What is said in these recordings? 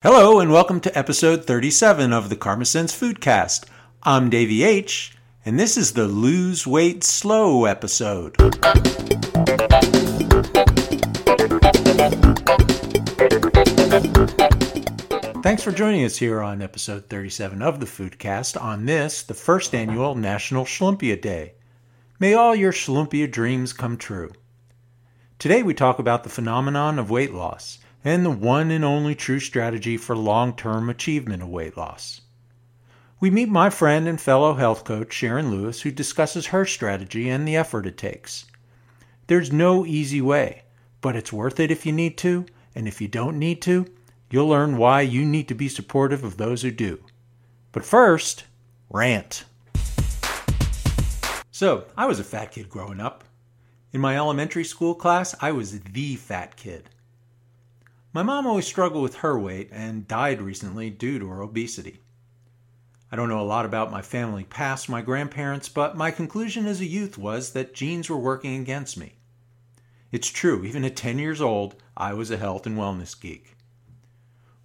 Hello, and welcome to episode 37 of the Karmasense Foodcast. I'm Davey H., and this is the Lose Weight Slow episode. Thanks for joining us here on episode 37 of the Foodcast on this, the first annual National Schlumpia Day. May all your Schlumpia dreams come true. Today we talk about the phenomenon of weight loss and the one and only true strategy for long term achievement of weight loss. We meet my friend and fellow health coach, Sharon Lewis, who discusses her strategy and the effort it takes. There's no easy way, but it's worth it if you need to, and if you don't need to, you'll learn why you need to be supportive of those who do. But first, rant. So, I was a fat kid growing up. In my elementary school class, I was the fat kid. My mom always struggled with her weight and died recently due to her obesity. I don't know a lot about my family past my grandparents, but my conclusion as a youth was that genes were working against me. It's true, even at 10 years old, I was a health and wellness geek.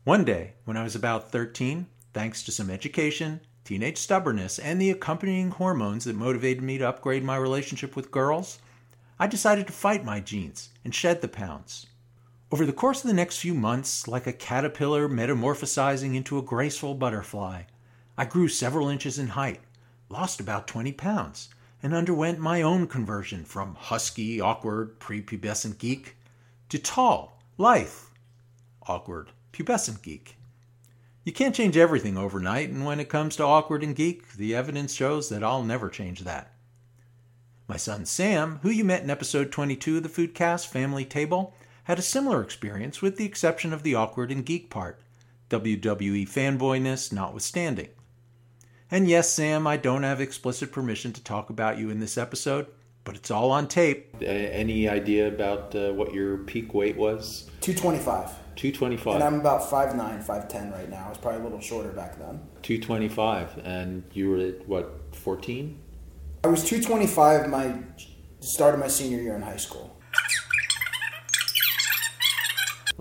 One day, when I was about 13, thanks to some education, teenage stubbornness, and the accompanying hormones that motivated me to upgrade my relationship with girls, I decided to fight my genes and shed the pounds. Over the course of the next few months, like a caterpillar metamorphosizing into a graceful butterfly, I grew several inches in height, lost about 20 pounds, and underwent my own conversion from husky, awkward, prepubescent geek to tall, lithe, awkward, pubescent geek. You can't change everything overnight, and when it comes to awkward and geek, the evidence shows that I'll never change that. My son Sam, who you met in episode 22 of the Foodcast Family Table, had a similar experience with the exception of the awkward and geek part, WWE fanboyness notwithstanding. And yes, Sam, I don't have explicit permission to talk about you in this episode, but it's all on tape. Uh, any idea about uh, what your peak weight was? 225. 225. And I'm about 5'9, 5'10 right now. I was probably a little shorter back then. 225. And you were at what, 14? I was 225 my start of my senior year in high school.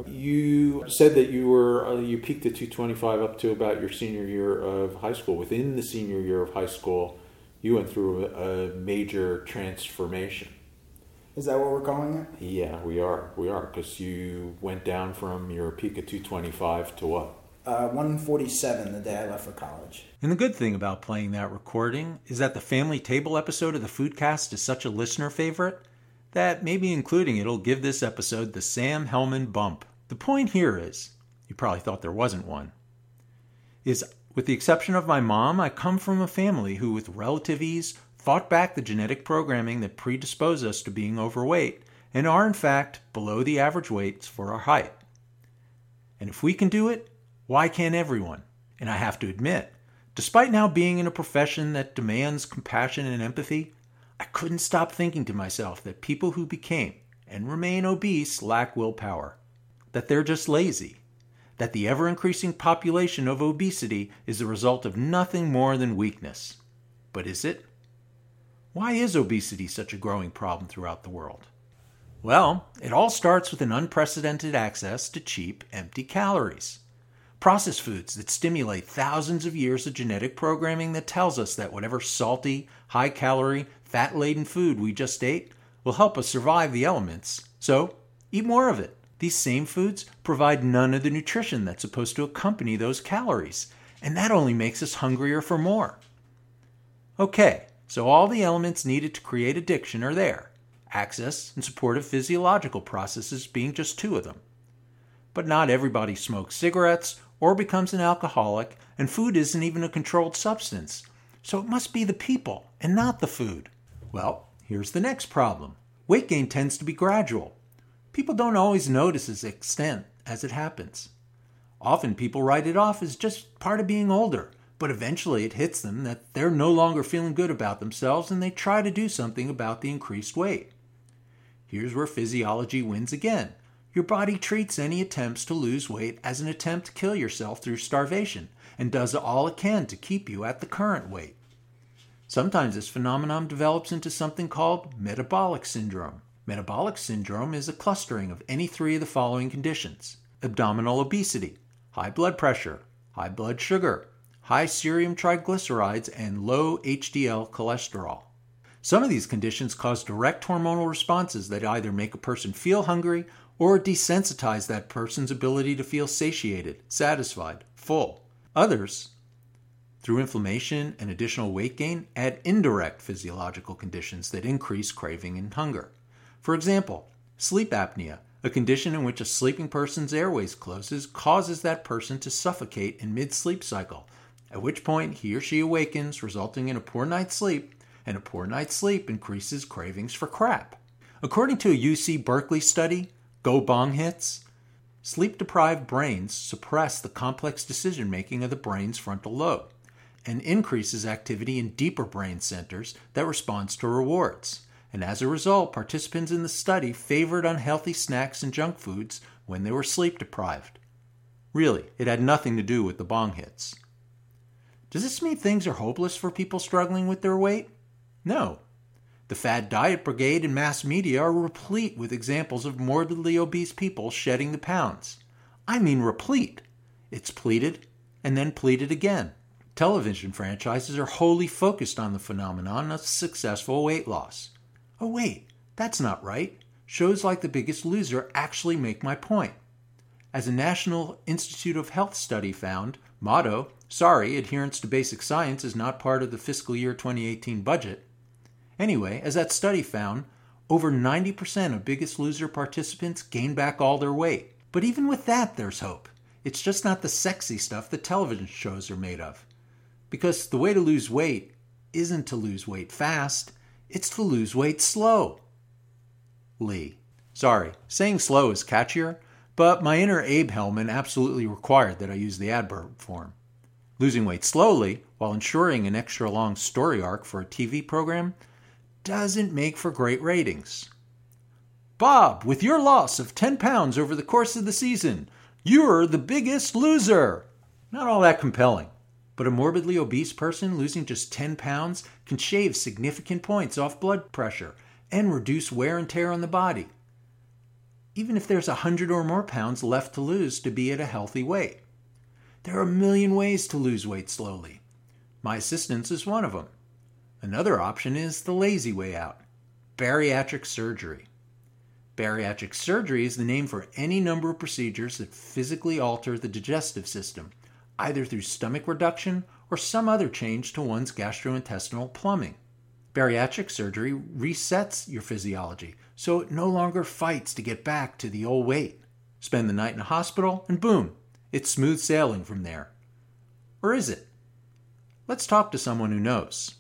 You said that you were uh, you peaked at 225 up to about your senior year of high school. Within the senior year of high school, you went through a, a major transformation. Is that what we're calling it? Yeah, we are. We are because you went down from your peak at 225 to what? Uh, 147 the day I left for college. And the good thing about playing that recording is that the family table episode of the Foodcast is such a listener favorite that maybe including it'll give this episode the Sam Hellman bump. The point here is, you probably thought there wasn't one, is with the exception of my mom, I come from a family who, with relative ease, fought back the genetic programming that predispose us to being overweight and are, in fact, below the average weights for our height. And if we can do it, why can't everyone? And I have to admit, despite now being in a profession that demands compassion and empathy, I couldn't stop thinking to myself that people who became and remain obese lack willpower, that they're just lazy, that the ever increasing population of obesity is the result of nothing more than weakness. But is it? Why is obesity such a growing problem throughout the world? Well, it all starts with an unprecedented access to cheap, empty calories. Processed foods that stimulate thousands of years of genetic programming that tells us that whatever salty, high calorie, fat laden food we just ate will help us survive the elements. So, eat more of it. These same foods provide none of the nutrition that's supposed to accompany those calories, and that only makes us hungrier for more. Okay, so all the elements needed to create addiction are there access and supportive physiological processes being just two of them. But not everybody smokes cigarettes or becomes an alcoholic, and food isn't even a controlled substance. So it must be the people and not the food. Well, here's the next problem weight gain tends to be gradual. People don't always notice its extent as it happens. Often people write it off as just part of being older, but eventually it hits them that they're no longer feeling good about themselves and they try to do something about the increased weight. Here's where physiology wins again. Your body treats any attempts to lose weight as an attempt to kill yourself through starvation and does all it can to keep you at the current weight. Sometimes this phenomenon develops into something called metabolic syndrome. Metabolic syndrome is a clustering of any three of the following conditions abdominal obesity, high blood pressure, high blood sugar, high serum triglycerides, and low HDL cholesterol. Some of these conditions cause direct hormonal responses that either make a person feel hungry or desensitize that person's ability to feel satiated, satisfied, full. Others, through inflammation and additional weight gain, add indirect physiological conditions that increase craving and hunger. For example, sleep apnea, a condition in which a sleeping person's airways closes, causes that person to suffocate in mid sleep cycle, at which point he or she awakens, resulting in a poor night's sleep, and a poor night's sleep increases cravings for crap. According to a UC Berkeley study, Go Bong Hits, sleep deprived brains suppress the complex decision making of the brain's frontal lobe and increases activity in deeper brain centers that responds to rewards. And as a result, participants in the study favored unhealthy snacks and junk foods when they were sleep deprived. Really, it had nothing to do with the bong hits. Does this mean things are hopeless for people struggling with their weight? No. The fad diet brigade and mass media are replete with examples of morbidly obese people shedding the pounds. I mean, replete. It's pleated and then pleated again. Television franchises are wholly focused on the phenomenon of successful weight loss. Oh, wait, that's not right. Shows like The Biggest Loser actually make my point. As a National Institute of Health study found, motto, sorry, adherence to basic science is not part of the fiscal year 2018 budget. Anyway, as that study found, over 90% of Biggest Loser participants gain back all their weight. But even with that, there's hope. It's just not the sexy stuff that television shows are made of. Because the way to lose weight isn't to lose weight fast, it's to lose weight slow. Lee. Sorry, saying slow is catchier, but my inner Abe Helman absolutely required that I use the adverb form. Losing weight slowly, while ensuring an extra long story arc for a TV program, doesn't make for great ratings. Bob, with your loss of 10 pounds over the course of the season, you're the biggest loser. Not all that compelling, but a morbidly obese person losing just 10 pounds can shave significant points off blood pressure and reduce wear and tear on the body. Even if there's a 100 or more pounds left to lose to be at a healthy weight. There are a million ways to lose weight slowly. My assistance is one of them. Another option is the lazy way out bariatric surgery. Bariatric surgery is the name for any number of procedures that physically alter the digestive system, either through stomach reduction or some other change to one's gastrointestinal plumbing. Bariatric surgery resets your physiology so it no longer fights to get back to the old weight. Spend the night in a hospital, and boom, it's smooth sailing from there. Or is it? Let's talk to someone who knows.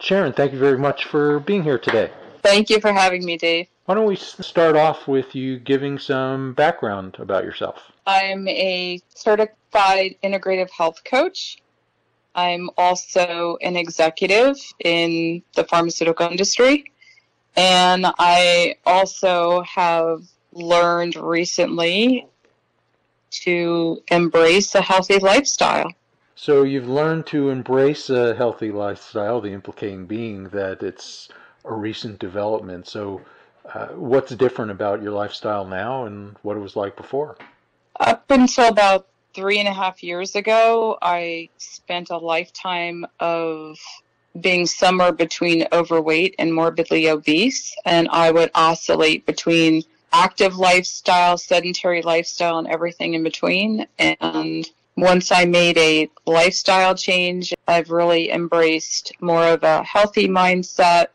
Sharon, thank you very much for being here today. Thank you for having me, Dave. Why don't we start off with you giving some background about yourself? I'm a certified integrative health coach. I'm also an executive in the pharmaceutical industry. And I also have learned recently to embrace a healthy lifestyle. So you've learned to embrace a healthy lifestyle, the implicating being that it's a recent development. So, uh, what's different about your lifestyle now and what it was like before? Up until about three and a half years ago, I spent a lifetime of being somewhere between overweight and morbidly obese, and I would oscillate between active lifestyle, sedentary lifestyle, and everything in between. And once I made a lifestyle change, I've really embraced more of a healthy mindset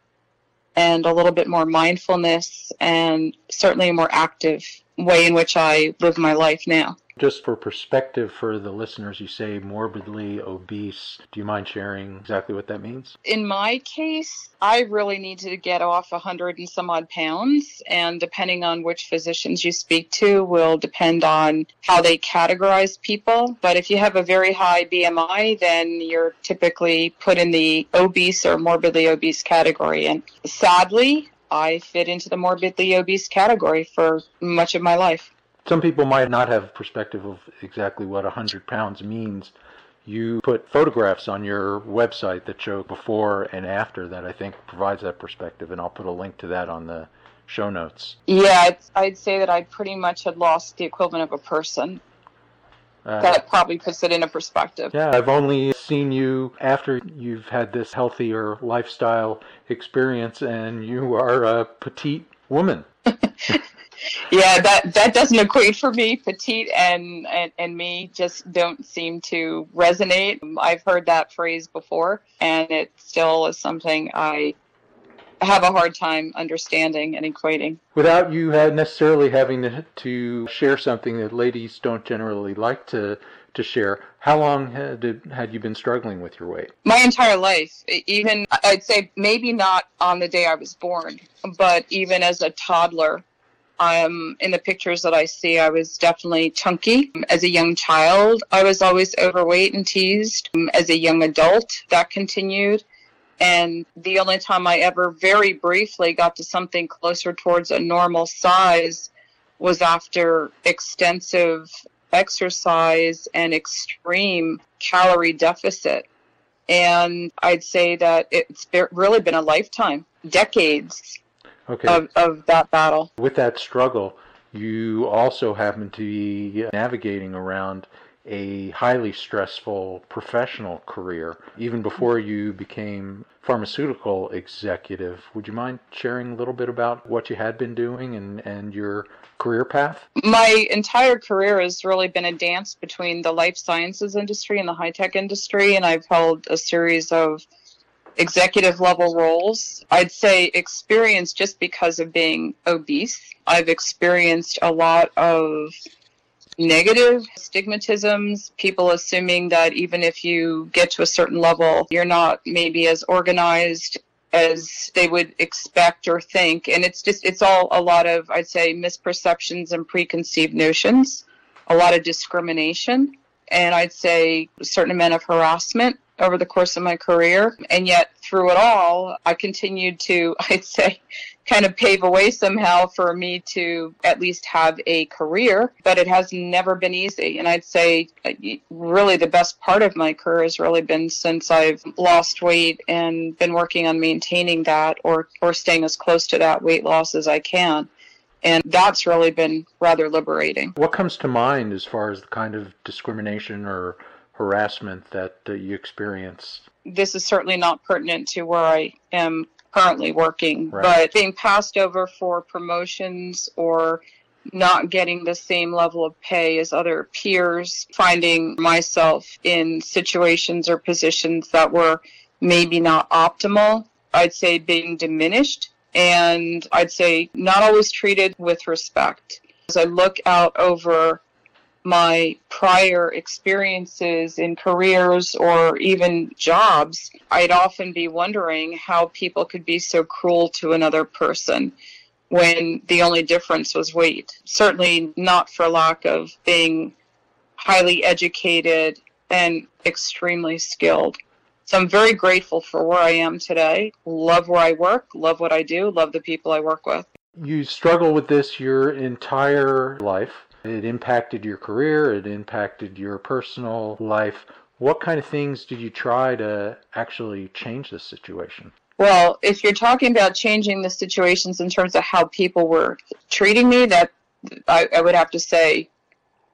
and a little bit more mindfulness and certainly a more active way in which I live my life now. Just for perspective for the listeners, you say morbidly obese. Do you mind sharing exactly what that means? In my case, I really needed to get off a hundred and some odd pounds, and depending on which physicians you speak to, will depend on how they categorize people. But if you have a very high BMI, then you're typically put in the obese or morbidly obese category. And sadly, I fit into the morbidly obese category for much of my life some people might not have perspective of exactly what 100 pounds means. You put photographs on your website that show before and after that I think provides that perspective, and I'll put a link to that on the show notes. Yeah, I'd say that I pretty much had lost the equivalent of a person. Uh, that probably puts it into perspective. Yeah, I've only seen you after you've had this healthier lifestyle experience, and you are a petite woman. yeah, that that doesn't equate for me. Petite and, and and me just don't seem to resonate. I've heard that phrase before, and it still is something I have a hard time understanding and equating. Without you necessarily having to, to share something that ladies don't generally like to to share. How long had had you been struggling with your weight? My entire life. Even I'd say maybe not on the day I was born, but even as a toddler, um, in the pictures that I see, I was definitely chunky. As a young child, I was always overweight and teased. As a young adult, that continued. And the only time I ever very briefly got to something closer towards a normal size was after extensive exercise and extreme calorie deficit. And I'd say that it's really been a lifetime, decades okay. of, of that battle. With that struggle, you also happen to be navigating around a highly stressful professional career, even before you became pharmaceutical executive. Would you mind sharing a little bit about what you had been doing and, and your career path? My entire career has really been a dance between the life sciences industry and the high tech industry, and I've held a series of executive level roles. I'd say experience just because of being obese. I've experienced a lot of negative stigmatisms, people assuming that even if you get to a certain level, you're not maybe as organized as they would expect or think. And it's just, it's all a lot of, I'd say, misperceptions and preconceived notions, a lot of discrimination, and I'd say a certain amount of harassment over the course of my career. And yet, through it all, I continued to, I'd say, kind of pave a way somehow for me to at least have a career, but it has never been easy. And I'd say uh, really the best part of my career has really been since I've lost weight and been working on maintaining that or, or staying as close to that weight loss as I can. And that's really been rather liberating. What comes to mind as far as the kind of discrimination or harassment that uh, you experienced? This is certainly not pertinent to where I am currently working, Right. but being passed over for promotions or not getting the same level of pay as other peers, finding myself in situations or positions that were maybe not optimal, I'd say being diminished, and I'd say not always treated with respect. As I look out over my prior experiences in careers or even jobs, I'd often be wondering how people could be so cruel to another person when the only difference was weight. Certainly not for lack of being highly educated and extremely skilled. So I'm very grateful for where I am today. Love where I work, love what I do, love the people I work with. You struggle with this your entire life. It impacted your career, it impacted your personal life. What kind of things did you try to actually change the situation? Well, if you're talking about changing the situations in terms of how people were treating me, that I, I would have to say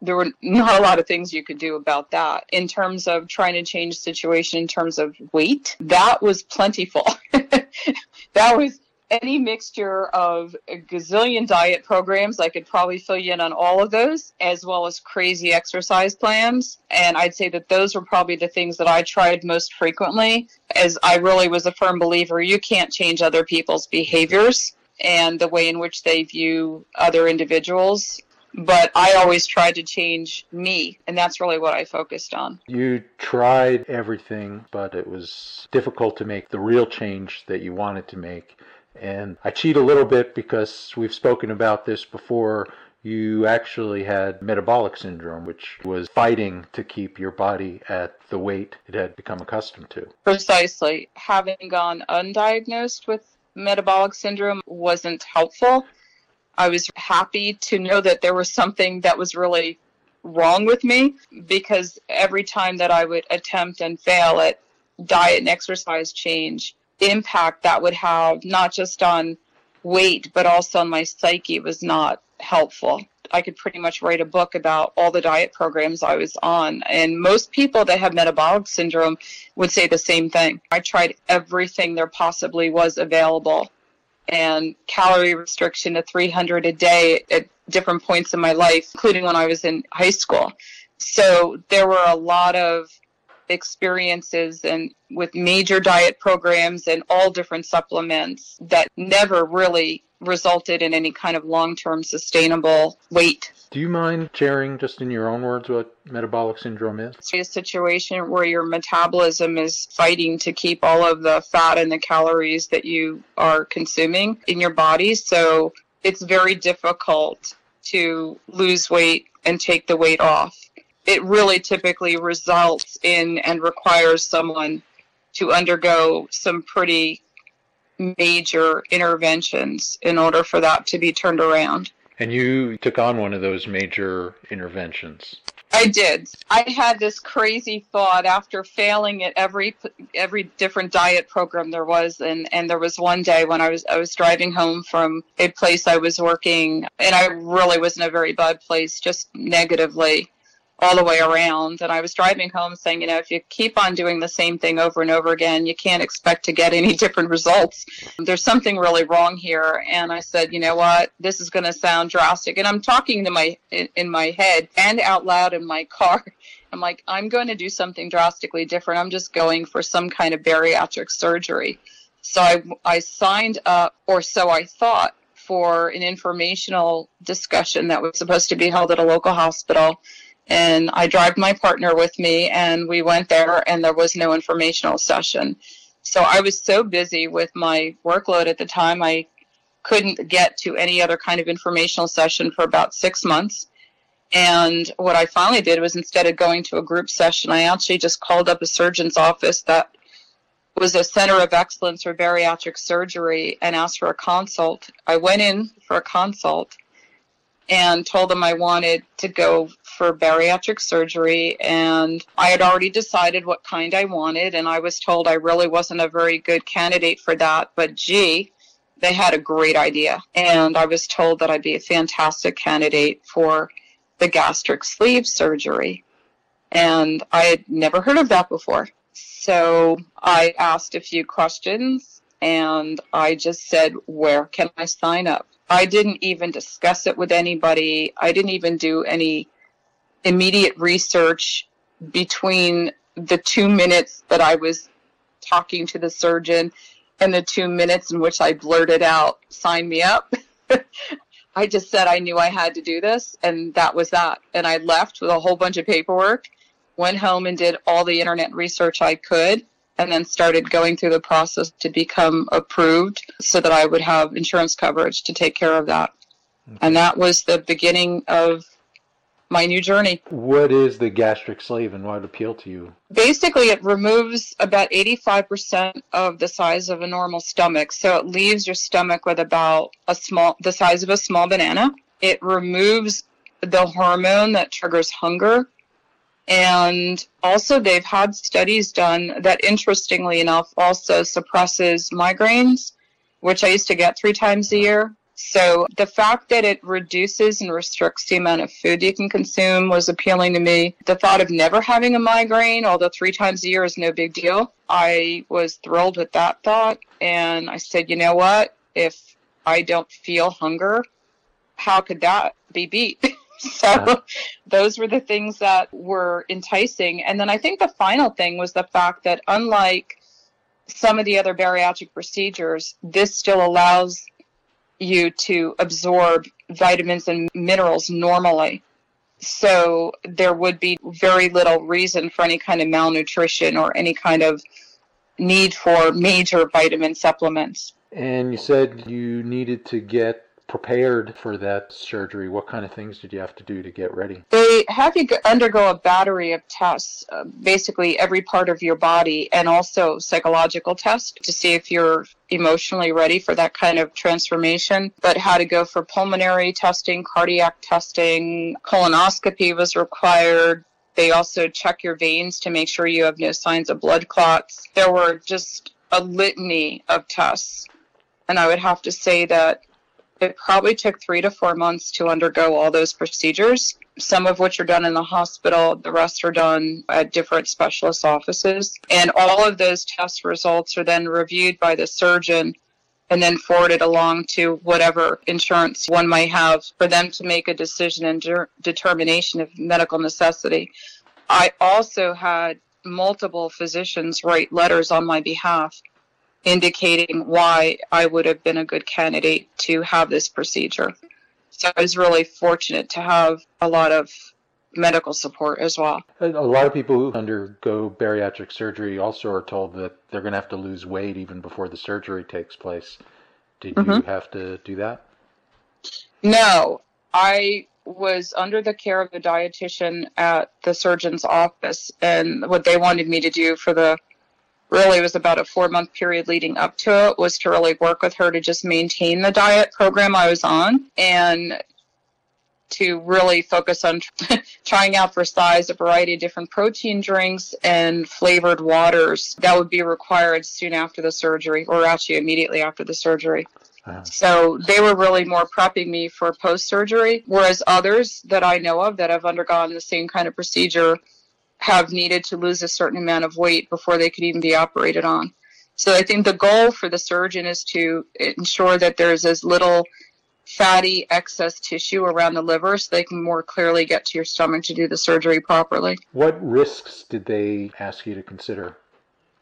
there were not a lot of things you could do about that. In terms of trying to change situation in terms of weight, that was plentiful. that was any mixture of a gazillion diet programs. I could probably fill you in on all of those, as well as crazy exercise plans. And I'd say that those were probably the things that I tried most frequently, as I really was a firm believer you can't change other people's behaviors and the way in which they view other individuals. But I always tried to change me, and that's really what I focused on. You tried everything, but it was difficult to make the real change that you wanted to make. And I cheat a little bit because we've spoken about this before. You actually had metabolic syndrome, which was fighting to keep your body at the weight it had become accustomed to. Precisely. Having gone undiagnosed with metabolic syndrome wasn't helpful. I was happy to know that there was something that was really wrong with me because every time that I would attempt and fail at diet and exercise change, impact that would have not just on weight but also on my psyche was not helpful. I could pretty much write a book about all the diet programs I was on. And most people that have metabolic syndrome would say the same thing. I tried everything there possibly was available and calorie restriction to 300 a day at different points in my life, including when I was in high school. So there were a lot of experiences and with major diet programs and all different supplements that never really resulted in any kind of long-term sustainable weight. Do you mind sharing just in your own words what metabolic syndrome is? It's a situation where your metabolism is fighting to keep all of the fat and the calories that you are consuming in your body. So it's very difficult to lose weight and take the weight off. It really typically results in and requires someone to undergo some pretty major interventions in order for that to be turned around. And you took on one of those major interventions. I did. I had this crazy thought after failing at every every different diet program there was, and and there was one day when I was I was driving home from a place I was working, and I really was in a very bad place, just negatively, all the way around. And I was driving home saying, you know, if you keep on doing the same thing over and over again, you can't expect to get any different results. There's something really wrong here. And I said, you know what? This is going to sound drastic. And I'm talking to my in, my head and out loud in my car. I'm like, I'm going to do something drastically different. I'm just going for some kind of bariatric surgery. So I, I signed up, or so I thought, for an informational discussion that was supposed to be held at a local hospital and I dragged my partner with me and we went there and there was no informational session. So I was so busy with my workload at the time I couldn't get to any other kind of informational session for about 6 months. And what I finally did was instead of going to a group session, I actually just called up a surgeon's office that was a center of excellence for bariatric surgery and asked for a consult. I went in for a consult and told them I wanted to go for bariatric surgery. And I had already decided what kind I wanted, and I was told I really wasn't a very good candidate for that. But gee, they had a great idea. And I was told that I'd be a fantastic candidate for the gastric sleeve surgery. And I had never heard of that before. So I asked a few questions and I just said, Where can I sign up? I didn't even discuss it with anybody. I didn't even do any immediate research between the two minutes that I was talking to the surgeon and the two minutes in which I blurted out, sign me up. I just said I knew I had to do this, and that was that. And I left with a whole bunch of paperwork, went home and did all the internet research I could, and then started going through the process to become approved so that I would have insurance coverage to take care of that. Okay. And that was the beginning of my new journey. What is the gastric sleeve and why it appeal to you? Basically, it removes about 85% of the size of a normal stomach. So it leaves your stomach with about a small, the size of a small banana. It removes the hormone that triggers hunger and also, they've had studies done that, interestingly enough, also suppresses migraines, which I used to get three times a year. So the fact that it reduces and restricts the amount of food you can consume was appealing to me. The thought of never having a migraine, although three times a year is no big deal, I was thrilled with that thought. And I said, you know what? If I don't feel hunger, how could that be beat? so those were the things that were enticing. And then I think the final thing was the fact that unlike some of the other bariatric procedures, this still allows you to absorb vitamins and minerals normally. So there would be very little reason for any kind of malnutrition or any kind of need for major vitamin supplements. And you said you needed to get prepared for that surgery? What kind of things did you have to do to get ready? They have you undergo a battery of tests, uh, basically every part of your body, and also psychological tests to see if you're emotionally ready for that kind of transformation. But how to go for pulmonary testing, cardiac testing, colonoscopy was required. They also check your veins to make sure you have no signs of blood clots. There were just a litany of tests. And I would have to say that It probably took three to four months to undergo all those procedures, some of which are done in the hospital, the rest are done at different specialist offices. And all of those test results are then reviewed by the surgeon and then forwarded along to whatever insurance one might have for them to make a decision and de- determination of medical necessity. I also had multiple physicians write letters on my behalf indicating why I would have been a good candidate to have this procedure. So I was really fortunate to have a lot of medical support as well. A lot of people who undergo bariatric surgery also are told that they're going to have to lose weight even before the surgery takes place. Did mm-hmm. you have to do that? No, I was under the care of a dietitian at the surgeon's office, and what they wanted me to do for the really was about a four month period leading up to it was to really work with her to just maintain the diet program I was on and to really focus on trying out for size a variety of different protein drinks and flavored waters that would be required soon after the surgery or actually immediately after the surgery. Uh-huh. So they were really more prepping me for post surgery, whereas others that I know of that have undergone the same kind of procedure have needed to lose a certain amount of weight before they could even be operated on. So I think the goal for the surgeon is to ensure that there's as little fatty excess tissue around the liver so they can more clearly get to your stomach to do the surgery properly. What risks did they ask you to consider?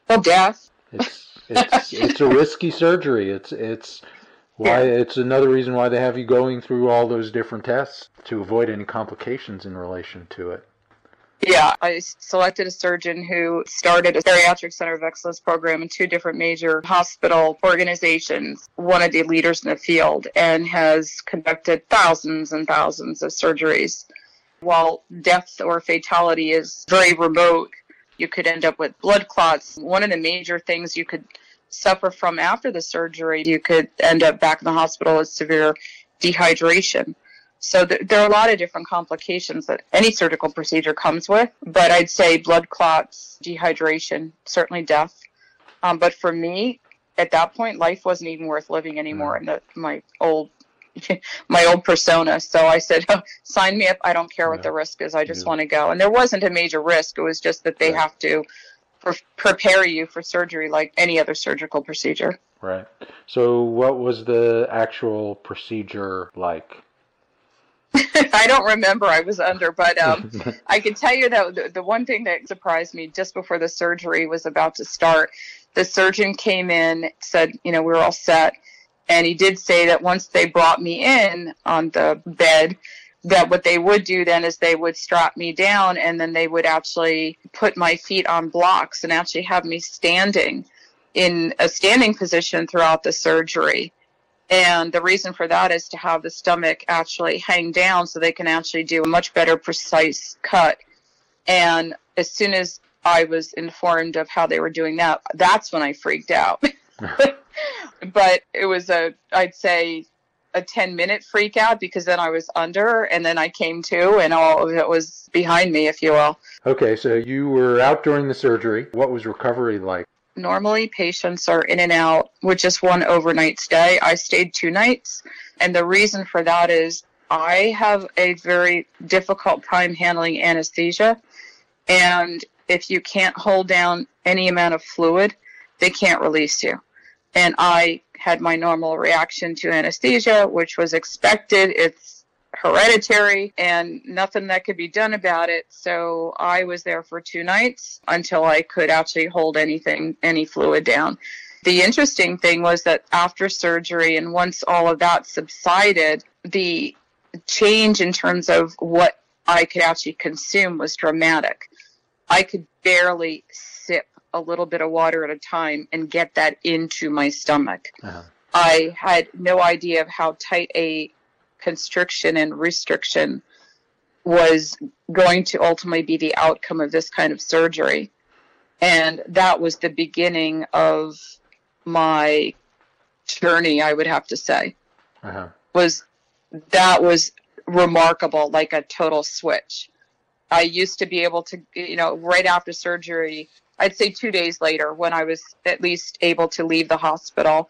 Well, death. It's it's, it's a risky surgery. It's it's why yeah. it's another reason why they have you going through all those different tests to avoid any complications in relation to it. Yeah, I selected a surgeon who started a bariatric center of excellence program in two different major hospital organizations, one of the leaders in the field, and has conducted thousands and thousands of surgeries. While death or fatality is very remote, you could end up with blood clots. One of the major things you could suffer from after the surgery, you could end up back in the hospital with severe dehydration. So th- there are a lot of different complications that any surgical procedure comes with, but I'd say blood clots, dehydration, certainly death. Um, but for me, at that point, life wasn't even worth living anymore in the, my old my old persona. So I said, oh, sign me up. I don't care what the risk is. I just yeah. want to go. And there wasn't a major risk. It was just that they have to pre- prepare you for surgery like any other surgical procedure. Right. So, what was the actual procedure like? I don't remember. I was under, but um, I can tell you that the, the one thing that surprised me just before the surgery was about to start, the surgeon came in, said, you know, we we're all set. And he did say that once they brought me in on the bed, that what they would do then is they would strap me down and then they would actually put my feet on blocks and actually have me standing in a standing position throughout the surgery. And the reason for that is to have the stomach actually hang down so they can actually do a much better precise cut. And as soon as I was informed of how they were doing that, that's when I freaked out. but it was a, I'd say, a 10 minute freak out because then I was under and then I came to and all of it was behind me, if you will. Okay, so you were out during the surgery. What was recovery like? Normally, patients are in and out with just one overnight stay. I stayed two nights, and the reason for that is I have a very difficult time handling anesthesia. And if you can't hold down any amount of fluid, they can't release you. And I had my normal reaction to anesthesia, which was expected. It's hereditary and nothing that could be done about it. So I was there for two nights until I could actually hold anything, any fluid down. The interesting thing was that after surgery and once all of that subsided, the change in terms of what I could actually consume was dramatic. I could barely sip a little bit of water at a time and get that into my stomach. Uh-huh. I had no idea of how tight a constriction and restriction was going to ultimately be the outcome of this kind of surgery. And that was the beginning of my journey, I would have to say. Uh-huh. Was that was remarkable, like a total switch. I used to be able to, you know, right after surgery, I'd say two days later, when I was at least able to leave the hospital,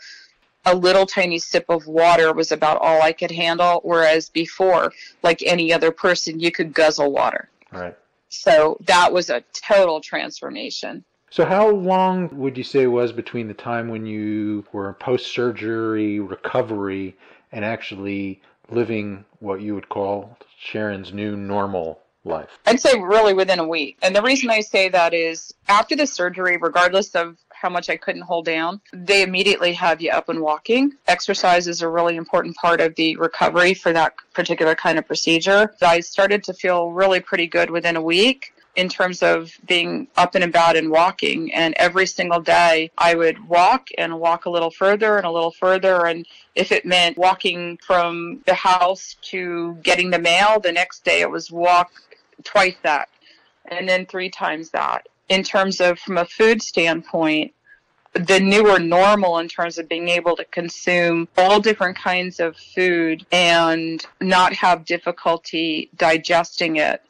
a little tiny sip of water was about all I could handle. Whereas before, like any other person, you could guzzle water. Right. So that was a total transformation. So, how long would you say it was between the time when you were in post surgery recovery and actually living what you would call Sharon's new normal life? I'd say really within a week. And the reason I say that is after the surgery, regardless of how much I couldn't hold down, they immediately have you up and walking. Exercise is a really important part of the recovery for that particular kind of procedure. I started to feel really pretty good within a week in terms of being up and about and walking. And every single day I would walk and walk a little further and a little further. And if it meant walking from the house to getting the mail, the next day it was walk twice that and then three times that. In terms of from a food standpoint, the newer normal in terms of being able to consume all different kinds of food and not have difficulty digesting it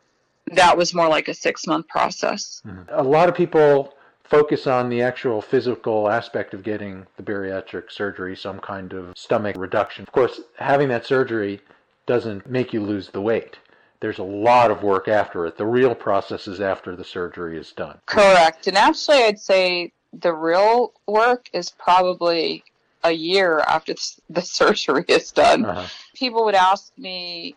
that was more like a six month process. Mm-hmm. A lot of people focus on the actual physical aspect of getting the bariatric surgery, some kind of stomach reduction. Of course, having that surgery doesn't make you lose the weight. There's a lot of work after it. The real process is after the surgery is done. Correct. And actually, I'd say the real work is probably a year after the surgery is done. Uh-huh. People would ask me,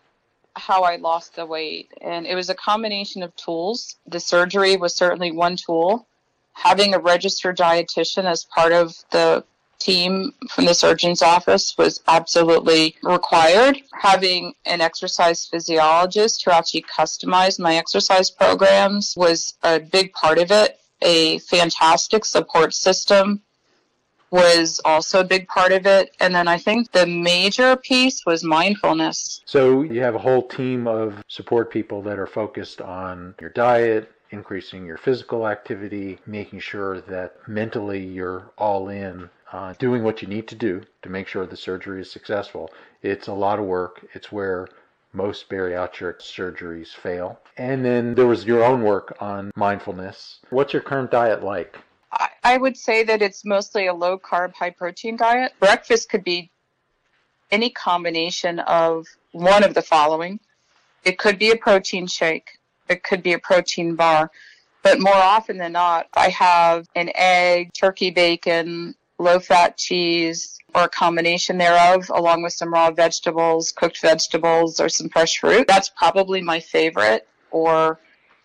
how I lost the weight. And it was a combination of tools. The surgery was certainly one tool. Having a registered dietitian as part of the team from the surgeon's office was absolutely required. Having an exercise physiologist who actually customized my exercise programs was a big part of it. A fantastic support system was also a big part of it. And then I think the major piece was mindfulness. So you have a whole team of support people that are focused on your diet, increasing your physical activity, making sure that mentally you're all in, uh, doing what you need to do to make sure the surgery is successful. It's a lot of work. It's where most bariatric surgeries fail. And then there was your own work on mindfulness. What's your current diet like? I would say that it's mostly a low carb, high protein diet. Breakfast could be any combination of one of the following. It could be a protein shake. It could be a protein bar. But more often than not, I have an egg, turkey bacon, low fat cheese, or a combination thereof, along with some raw vegetables, cooked vegetables, or some fresh fruit. That's probably my favorite. Or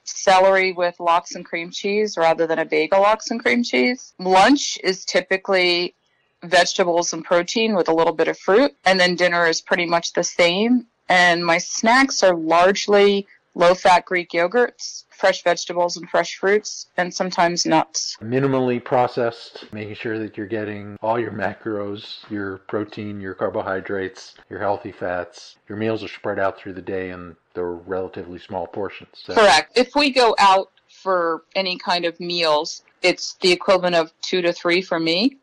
celery with lox and cream cheese rather than a bagel lox and cream cheese. Lunch is typically vegetables and protein with a little bit of fruit, and then dinner is pretty much the same. And my snacks are largely low fat Greek yogurts, fresh vegetables and fresh fruits, and sometimes nuts. Minimally processed, making sure that you're getting all your macros, your protein, your carbohydrates, your healthy fats. Your meals are spread out through the day and they're relatively small portions. So. Correct. If we go out for any kind of meals, it's the equivalent of two to three for me.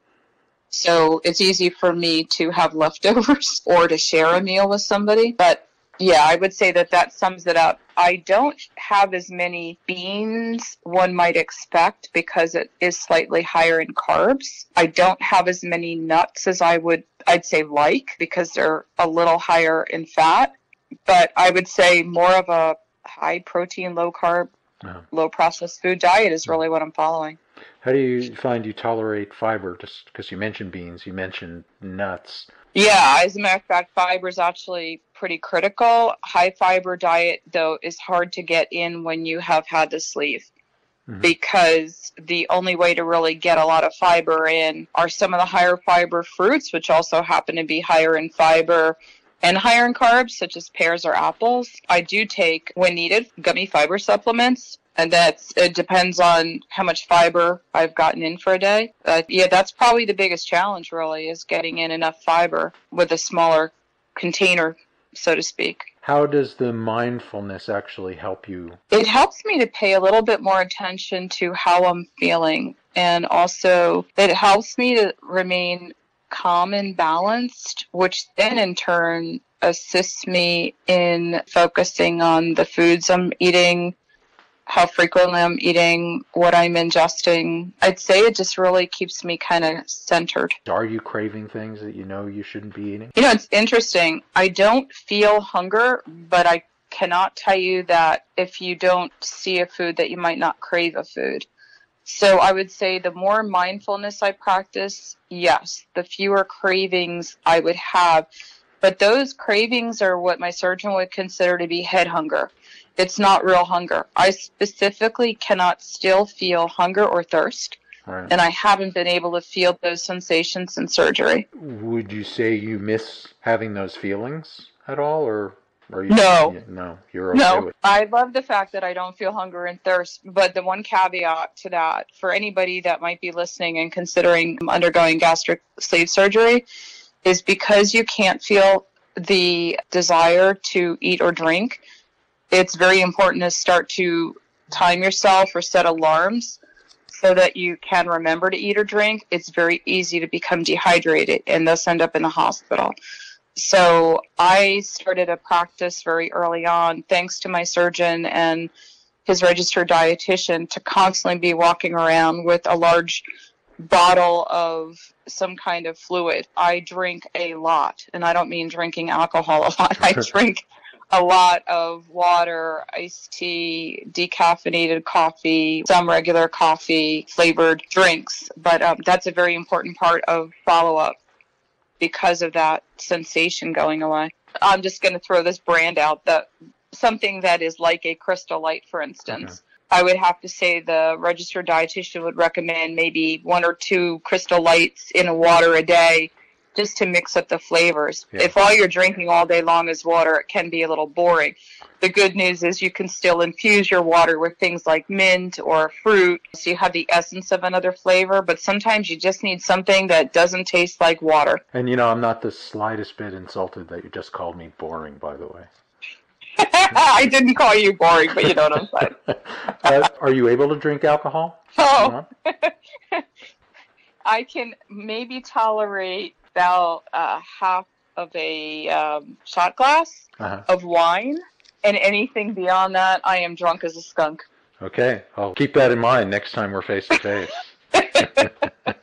So it's easy for me to have leftovers or to share a meal with somebody. But yeah, I would say that that sums it up. I don't have as many beans one might expect because it is slightly higher in carbs. I don't have as many nuts as I would I'd say like because they're a little higher in fat, but I would say more of a high protein, low carb, low processed food diet is really what I'm following. How do you find you tolerate fiber? Just because you mentioned beans, you mentioned nuts. Yeah, as a matter of fact, fiber is actually pretty critical. High fiber diet, though, is hard to get in when you have had the sleeve. Mm-hmm. Because the only way to really get a lot of fiber in are some of the higher fiber fruits, which also happen to be higher in fiber and higher in carbs, such as pears or apples. I do take, when needed, gummy fiber supplements and that's it depends on how much fiber I've gotten in for a day. Uh, yeah, that's probably the biggest challenge. Really, is getting in enough fiber with a smaller container, so to speak. How does the mindfulness actually help you? It helps me to pay a little bit more attention to how I'm feeling, and also it helps me to remain calm and balanced, which then in turn assists me in focusing on the foods I'm eating how frequently I'm eating, what I'm ingesting. I'd say it just really keeps me kind of centered. Are you craving things that you know you shouldn't be eating? You know, it's interesting. I don't feel hunger, but I cannot tell you that if you don't see a food that you might not crave a food. So I would say the more mindfulness I practice, yes, the fewer cravings I would have. But those cravings are what my surgeon would consider to be head hunger. It's not real hunger. I specifically cannot still feel hunger or thirst, Right. and I haven't been able to feel those sensations since surgery. Would you say you miss having those feelings at all, or are you? No. No, you're okay No. I love the fact that I don't feel hunger and thirst. But the one caveat to that, for anybody that might be listening and considering undergoing gastric sleeve surgery, is because you can't feel the desire to eat or drink, it's very important to start to time yourself or set alarms so that you can remember to eat or drink. It's very easy to become dehydrated and thus end up in the hospital. So I started a practice very early on, thanks to my surgeon and his registered dietitian, to constantly be walking around with a large bottle of some kind of fluid. I drink a lot, and I don't mean drinking alcohol a lot. I drink a lot of water, iced tea, decaffeinated coffee, some regular coffee, flavored drinks. But um, that's a very important part of follow up because of that sensation going away. I'm just going to throw this brand out that something that is like a crystal light, for instance. I would have to say the registered dietitian would recommend maybe one or two crystal lights in a water a day just to mix up the flavors. Yeah. If all you're drinking all day long is water, it can be a little boring. The good news is you can still infuse your water with things like mint or fruit so you have the essence of another flavor, but sometimes you just need something that doesn't taste like water. And you know, I'm not the slightest bit insulted that you just called me boring. By the way, I didn't call you boring, but you know what I'm saying. uh, are you able to drink alcohol? Oh, I can maybe tolerate about uh, half of a um, shot glass Uh-huh. of wine, and anything beyond that, I am drunk as a skunk. Okay, I'll keep that in mind next time we're face to face.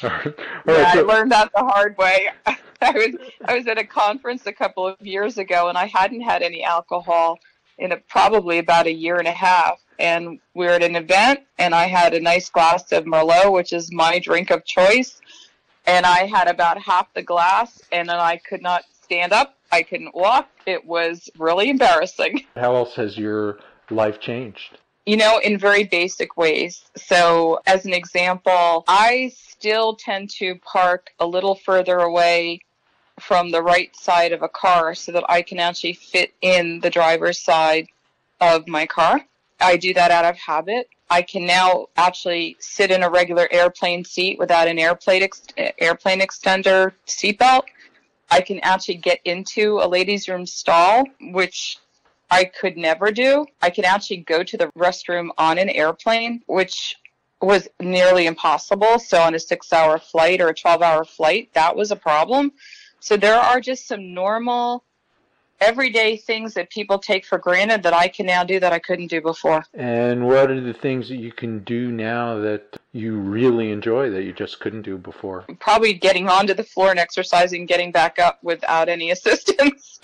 All right, all yeah, right, I learned that the hard way. I was I was at a conference a couple of years ago, and I hadn't had any alcohol in a, probably about a year and a half. And we were at an event, and I had a nice glass of Merlot, which is my drink of choice. And I had about half the glass, and then I could not stand up. I couldn't walk. It was really embarrassing. How else has your life changed? you know, in very basic ways. So, as an example, I still tend to park a little further away from the right side of a car so that I can actually fit in the driver's side of my car. I do that out of habit. I can now actually sit in a regular airplane seat without an airplane ex- airplane extender seatbelt. I can actually get into a ladies' room stall, which I could never do. I can actually go to the restroom on an airplane, which was nearly impossible. So on a six hour flight or a 12 hour flight, that was a problem. So there are just some normal, everyday things that people take for granted that I can now do that I couldn't do before. And what are the things that you can do now that you really enjoy that you just couldn't do before? Probably getting onto the floor and exercising, getting back up without any assistance.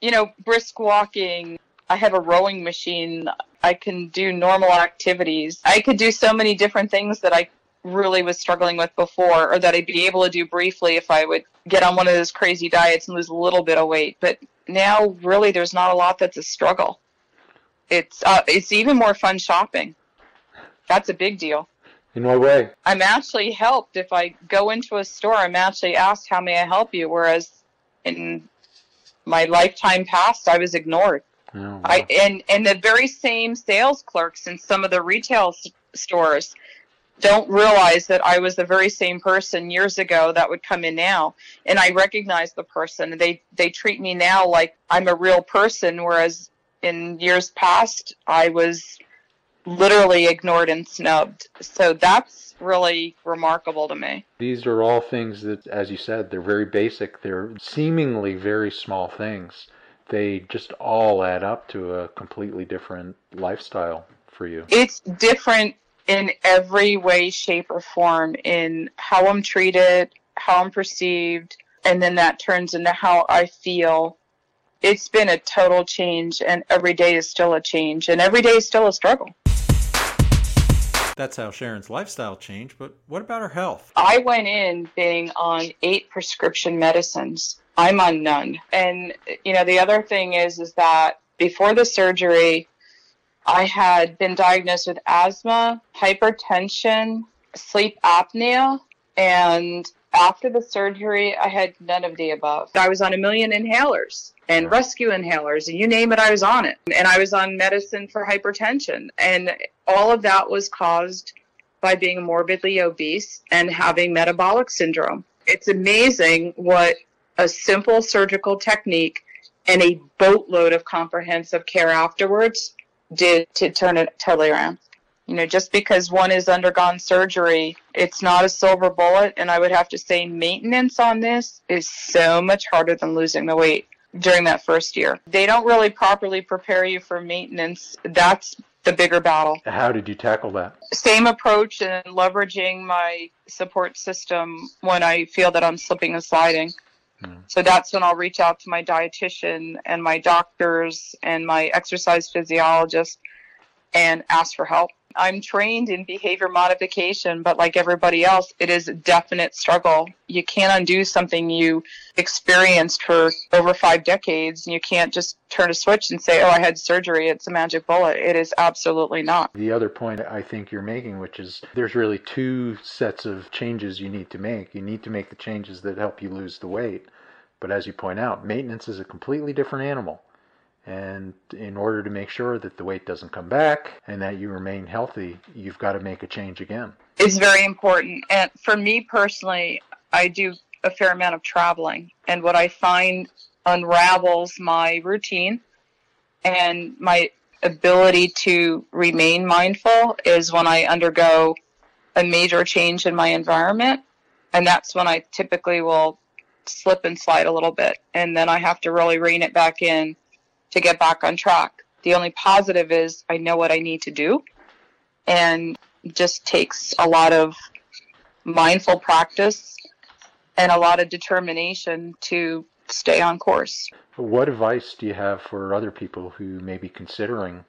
you know, brisk walking. I have a rowing machine. I can do normal activities. I could do so many different things that I really was struggling with before, or that I'd be able to do briefly if I would get on one of those crazy diets and lose a little bit of weight. But now, really, there's not a lot that's a struggle. It's uh, it's even more fun shopping. That's a big deal. In what way? I'm actually helped if I go into a store. I'm actually asked, "How may I help you?" Whereas in my lifetime past, I was ignored. Oh, wow. I and and the very same sales clerks in some of the retail s- stores don't realize that I was the very same person years ago that would come in now, and I recognize the person. They they treat me now like I'm a real person, whereas in years past I was literally ignored and snubbed. So that's really remarkable to me. These are all things that, as you said, they're very basic. They're seemingly very small things they just all add up to a completely different lifestyle for you. It's different in every way, shape, or form in how I'm treated, how I'm perceived, and then that turns into how I feel. It's been a total change, and every day is still a change, and every day is still a struggle. That's how Sharon's lifestyle changed, but what about her health? I went in being on eight prescription medicines. I'm on none. And you know, the other thing is is that before the surgery, I had been diagnosed with asthma, hypertension, sleep apnea, and after the surgery, I had none of the above. I was on a million inhalers and rescue inhalers, and you name it, I was on it. And I was on medicine for hypertension. And all of that was caused by being morbidly obese and having metabolic syndrome. It's amazing what a simple surgical technique and a boatload of comprehensive care afterwards did to turn it totally around. You know, just because one has undergone surgery, it's not a silver bullet. And I would have to say, maintenance on this is so much harder than losing the weight during that first year. They don't really properly prepare you for maintenance. That's the bigger battle. How did you tackle that? Same approach and leveraging my support system when I feel that I'm slipping and sliding. Mm-hmm. So that's when I'll reach out to my dietitian and my doctors and my exercise physiologist and ask for help. I'm trained in behavior modification, but like everybody else, it is a definite struggle. You can't undo something you experienced for over five decades, and you can't just turn a switch and say, Oh, I had surgery. It's a magic bullet. It is absolutely not. The other point I think you're making, which is there's really two sets of changes you need to make. You need to make the changes that help you lose the weight. But as you point out, maintenance is a completely different animal. And in order to make sure that the weight doesn't come back and that you remain healthy, you've got to make a change again. It's very important. And for me personally, I do a fair amount of traveling. And what I find unravels my routine and my ability to remain mindful is when I undergo a major change in my environment. And that's when I typically will slip and slide a little bit. And then I have to really rein it back in to get back on track. The only positive is I know what I need to do and just takes a lot of mindful practice and a lot of determination to stay on course. What advice do you have for other people who may be considering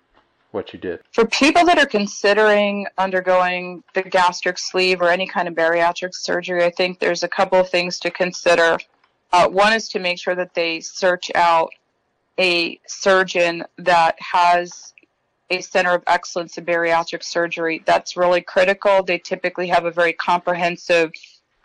what you did? For people that are considering undergoing the gastric sleeve or any kind of bariatric surgery, I think there's a couple of things to consider. Uh, one is to make sure that they search out a surgeon that has a center of excellence in bariatric surgery. That's really critical. They typically have a very comprehensive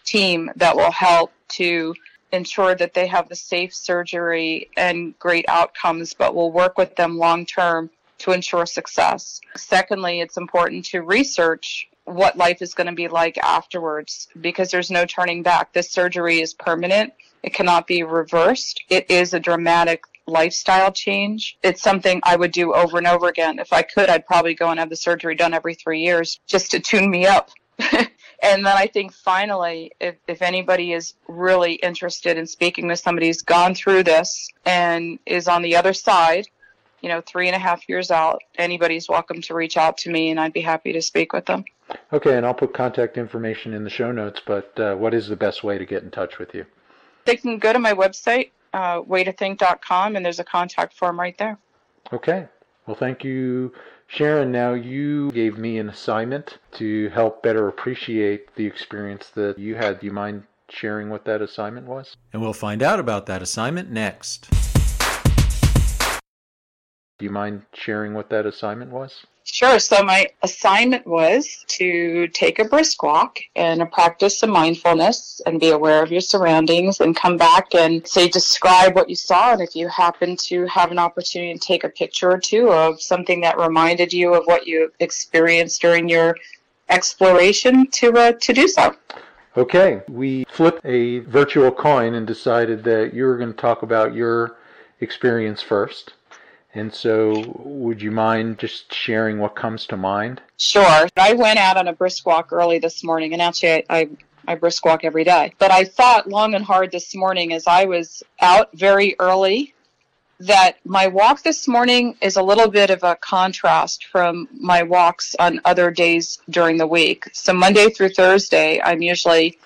team that will help to ensure that they have a safe surgery and great outcomes, but will work with them long term to ensure success. Secondly, it's important to research what life is going to be like afterwards because there's no turning back. This surgery is permanent, it cannot be reversed. It is a dramatic lifestyle change. It's something I would do over and over again. If I could, I'd probably go and have the surgery done every three years just to tune me up. and then I think finally, if, if anybody is really interested in speaking with somebody who's gone through this and is on the other side, you know, three and a half years out, anybody's welcome to reach out to me and I'd be happy to speak with them. Okay, and I'll put contact information in the show notes, but uh, what is the best way to get in touch with you? They can go to my website, uh, weightothink.com, and there's a contact form right there. Okay. Well, thank you, Sharon. Now, you gave me an assignment to help better appreciate the experience that you had. Do you mind sharing what that assignment was? And we'll find out about that assignment next. Do you mind sharing what that assignment was? Sure. So my assignment was to take a brisk walk and practice some mindfulness and be aware of your surroundings and come back and say, describe what you saw. And if you happen to have an opportunity to take a picture or two of something that reminded you of what you experienced during your exploration to, uh, to do so. Okay. We flipped a virtual coin and decided that you were going to talk about your experience first. And so, would you mind just sharing what comes to mind? Sure. I went out on a brisk walk early this morning, and actually, I, I, I brisk walk every day. But I thought long and hard this morning as I was out very early that my walk this morning is a little bit of a contrast from my walks on other days during the week. So, Monday through Thursday, I'm usually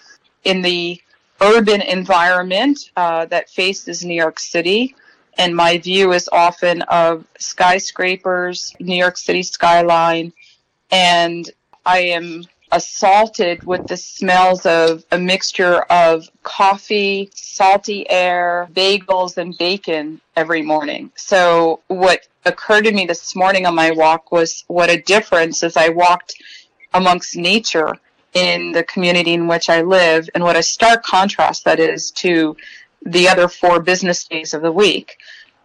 in the urban environment uh, that faces New York City. And my view is often of skyscrapers, New York City skyline, and I am assaulted with the smells of a mixture of coffee, salty air, bagels, and bacon every morning. So, what occurred to me this morning on my walk was what a difference as I walked amongst nature in the community in which I live, and what a stark contrast that is to the other four business days of the week.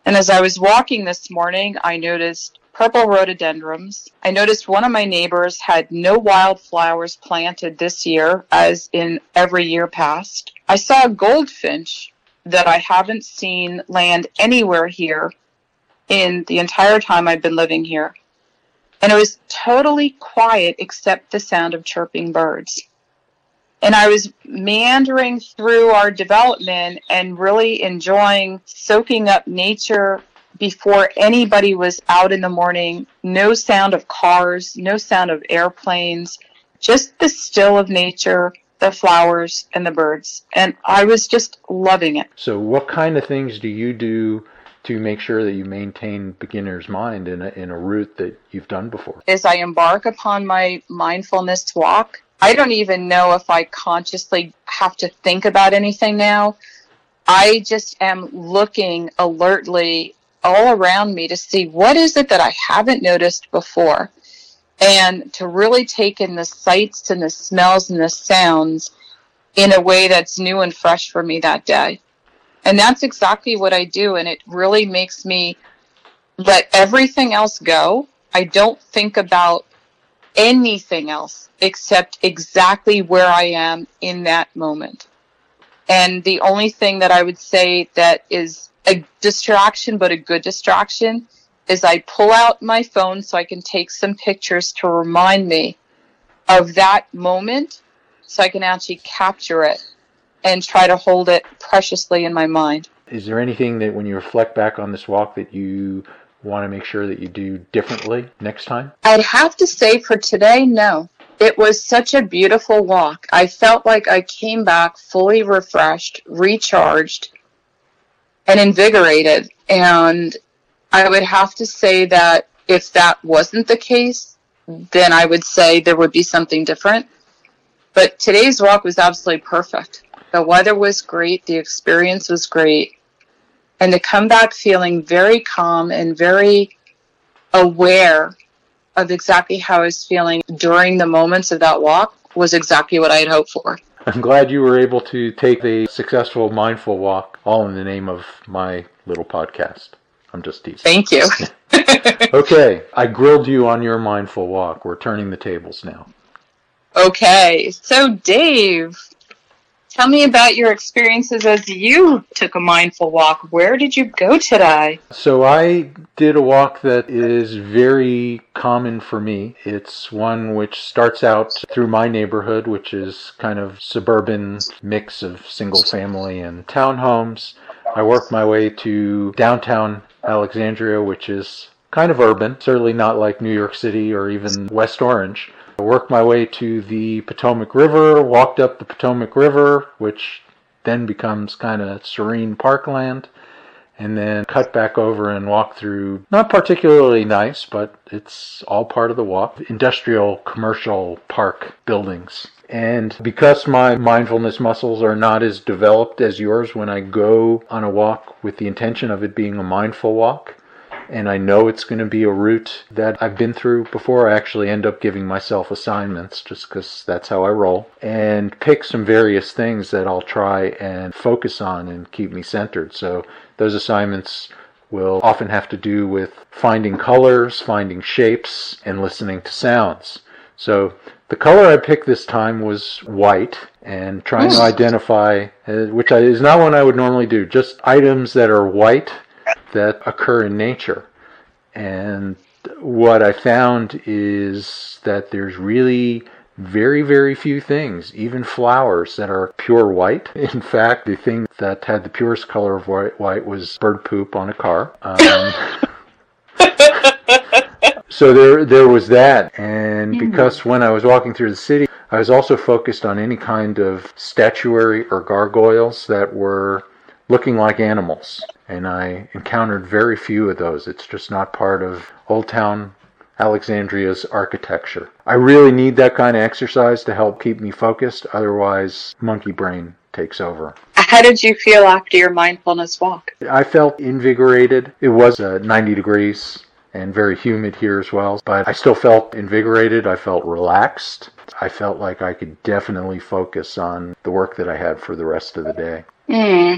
And as I was walking this morning, I noticed purple rhododendrons. I noticed one of my neighbors had no wildflowers planted this year, as in every year past. I saw a goldfinch that I haven't seen land anywhere here in the entire time I've been living here. And it was totally quiet except the sound of chirping birds. And I was meandering through our development and really enjoying soaking up nature before anybody was out in the morning. No sound of cars, no sound of airplanes, just the still of nature, the flowers, and the birds. And I was just loving it. So, what kind of things do you do to make sure that you maintain beginner's mind in a, in a route that you've done before? As I embark upon my mindfulness walk, I don't even know if I consciously have to think about anything now. I just am looking alertly all around me to see what is it that I haven't noticed before and to really take in the sights and the smells and the sounds in a way that's new and fresh for me that day. And that's exactly what I do. And it really makes me let everything else go. I don't think about anything else except exactly where I am in that moment. And the only thing that I would say that is a distraction, but a good distraction, is I pull out my phone so I can take some pictures to remind me of that moment so I can actually capture it and try to hold it preciously in my mind. Is there anything that when you reflect back on this walk that you want to make sure that you do differently next time? I'd have to say for today, no. It was such a beautiful walk. I felt like I came back fully refreshed, recharged, and invigorated. And I would have to say that if that wasn't the case, then I would say there would be something different. But today's walk was absolutely perfect. The weather was great, the experience was great, and to come back feeling very calm and very aware of exactly how I was feeling during the moments of that walk was exactly what I had hoped for. I'm glad you were able to take the successful mindful walk, all in the name of my little podcast. I'm just teasing. Thank you. okay, I grilled you on your mindful walk. We're turning the tables now. Okay, so Dave, Tell me about your experiences as you took a mindful walk. Where did you go today? So, I did a walk that is very common for me. It's one which starts out through my neighborhood, which is kind of suburban mix of single family and townhomes. I work my way to downtown Alexandria, which is kind of urban, certainly not like New York City or even West Orange. I worked my way to the Potomac River, walked up the Potomac River, which then becomes kind of serene parkland, and then cut back over and walk through, not particularly nice, but it's all part of the walk, industrial commercial park buildings. And because my mindfulness muscles are not as developed as yours when I go on a walk with the intention of it being a mindful walk, and I know it's going to be a route that I've been through before. I actually end up giving myself assignments just because that's how I roll and pick some various things that I'll try and focus on and keep me centered. So those assignments will often have to do with finding colors, finding shapes, and listening to sounds. So the color I picked this time was white and trying to identify, uh, which is not one I would normally do, just items that are white that occur in nature. And what I found is that there's really very, very few things, even flowers that are pure white. In fact, the thing that had the purest color of white, white was bird poop on a car. Um, so there, there was that. And because when I was walking through the city, I was also focused on any kind of statuary or gargoyles that were looking like animals. And I encountered very few of those. It's just not part of Old Town Alexandria's architecture. I really need that kind of exercise to help keep me focused, otherwise, monkey brain takes over. How did you feel after your mindfulness walk? I felt invigorated. It was uh, 90 degrees and very humid here as well, but I still felt invigorated. I felt relaxed. I felt like I could definitely focus on the work that I had for the rest of the day. Hmm.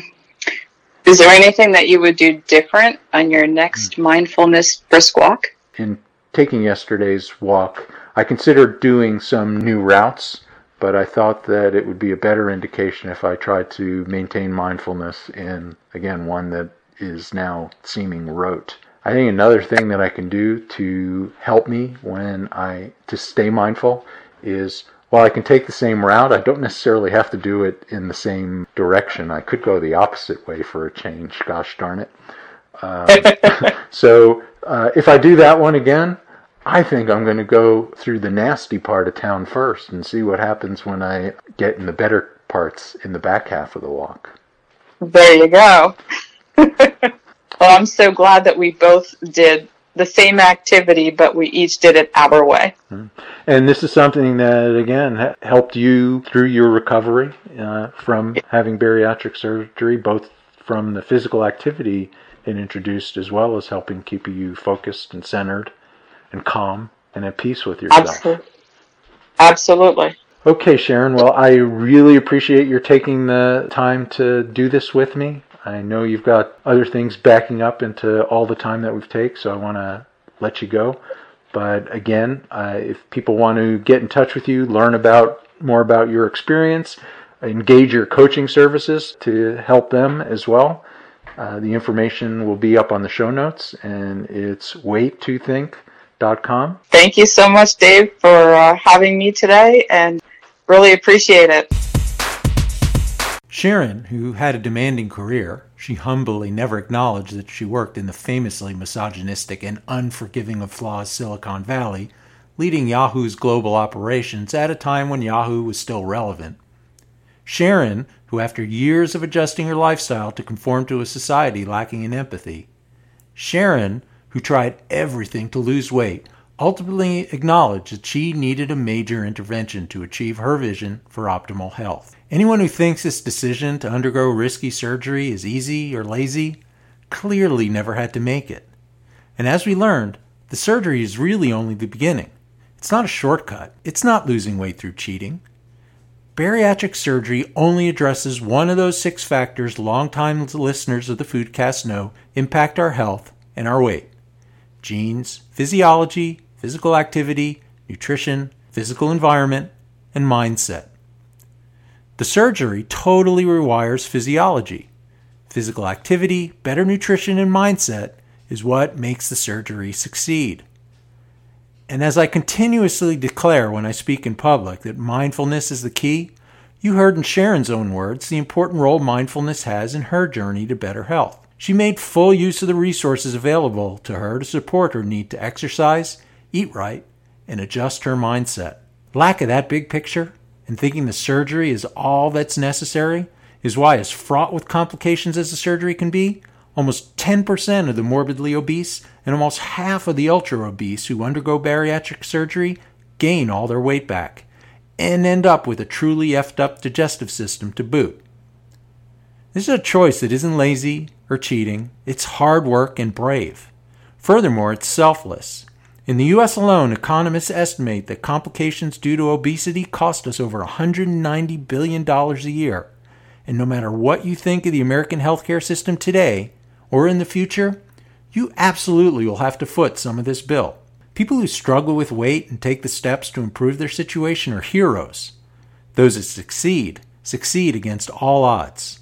Is there anything that you would do different on your next hmm. mindfulness brisk walk? In taking yesterday's walk, I considered doing some new routes, but I thought that it would be a better indication if I tried to maintain mindfulness in, again, one that is now seeming rote. I think another thing that I can do to help me when I to stay mindful is while I can take the same route, I don't necessarily have to do it in the same direction. I could go the opposite way for a change. Gosh darn it. Um, so uh, if I do that one again, I think I'm going to go through the nasty part of town first and see what happens when I get in the better parts in the back half of the walk. There you go. well, I'm so glad that we both did the same activity, but we each did it our way. And this is something that, again, helped you through your recovery uh, from having bariatric surgery, both from the physical activity it introduced as well as helping keep you focused and centered and calm and at peace with yourself. Absolutely. Absolutely. Okay, Sharon. Well, I really appreciate your taking the time to do this with me. I know you've got other things backing up into all the time that we've taken, so I want to let you go. But again, uh, if people want to get in touch with you, learn about more about your experience, engage your coaching services to help them as well, uh, the information will be up on the show notes, and it's weightothink.com. Thank you so much, Dave, for uh, having me today and really appreciate it. Sharon, who had a demanding career, she humbly never acknowledged that she worked in the famously misogynistic and unforgiving of flaws Silicon Valley, leading Yahoo's global operations at a time when Yahoo was still relevant. Sharon, who after years of adjusting her lifestyle to conform to a society lacking in empathy, Sharon, who tried everything to lose weight, ultimately acknowledged that she needed a major intervention to achieve her vision for optimal health. Anyone who thinks this decision to undergo risky surgery is easy or lazy clearly never had to make it. And as we learned, the surgery is really only the beginning. It's not a shortcut, it's not losing weight through cheating. Bariatric surgery only addresses one of those six factors longtime listeners of the Foodcast know impact our health and our weight genes, physiology, physical activity, nutrition, physical environment, and mindset. The surgery totally rewires physiology. Physical activity, better nutrition, and mindset is what makes the surgery succeed. And as I continuously declare when I speak in public that mindfulness is the key, you heard in Sharon's own words the important role mindfulness has in her journey to better health. She made full use of the resources available to her to support her need to exercise, eat right, and adjust her mindset. Lack of that big picture and thinking the surgery is all that's necessary is why, as fraught with complications as the surgery can be, almost 10% of the morbidly obese and almost half of the ultra obese who undergo bariatric surgery gain all their weight back and end up with a truly effed up digestive system to boot. This is a choice that isn't lazy or cheating, it's hard work and brave. Furthermore, it's selfless. In the US alone, economists estimate that complications due to obesity cost us over $190 billion a year. And no matter what you think of the American healthcare system today or in the future, you absolutely will have to foot some of this bill. People who struggle with weight and take the steps to improve their situation are heroes. Those that succeed, succeed against all odds.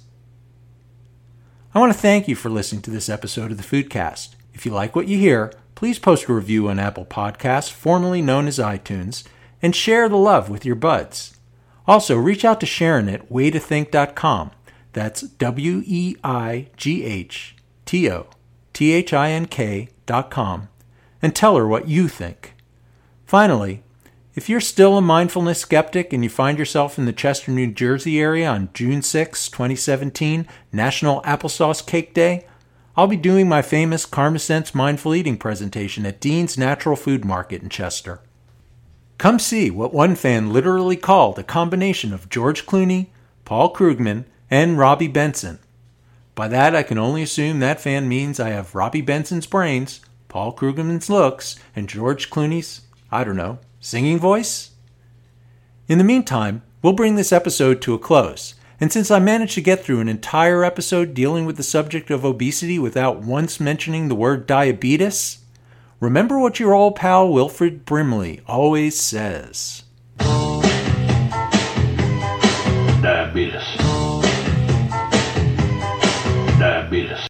I want to thank you for listening to this episode of the Foodcast. If you like what you hear, please post a review on Apple Podcasts, formerly known as iTunes, and share the love with your buds. Also, reach out to Sharon at weightothink.com. That's W E I G H T O T H I N K.com and tell her what you think. Finally, if you're still a mindfulness skeptic and you find yourself in the Chester, New Jersey area on June 6, 2017, National Applesauce Cake Day, I'll be doing my famous Karma Sense mindful eating presentation at Dean's Natural Food Market in Chester. Come see what one fan literally called a combination of George Clooney, Paul Krugman, and Robby Benson. By that, I can only assume that fan means I have Robby Benson's brains, Paul Krugman's looks, and George Clooney's, I don't know, singing voice? In the meantime, we'll bring this episode to a close. And since I managed to get through an entire episode dealing with the subject of obesity without once mentioning the word diabetes, remember what your old pal Wilford Brimley always says Diabetes. Diabetes.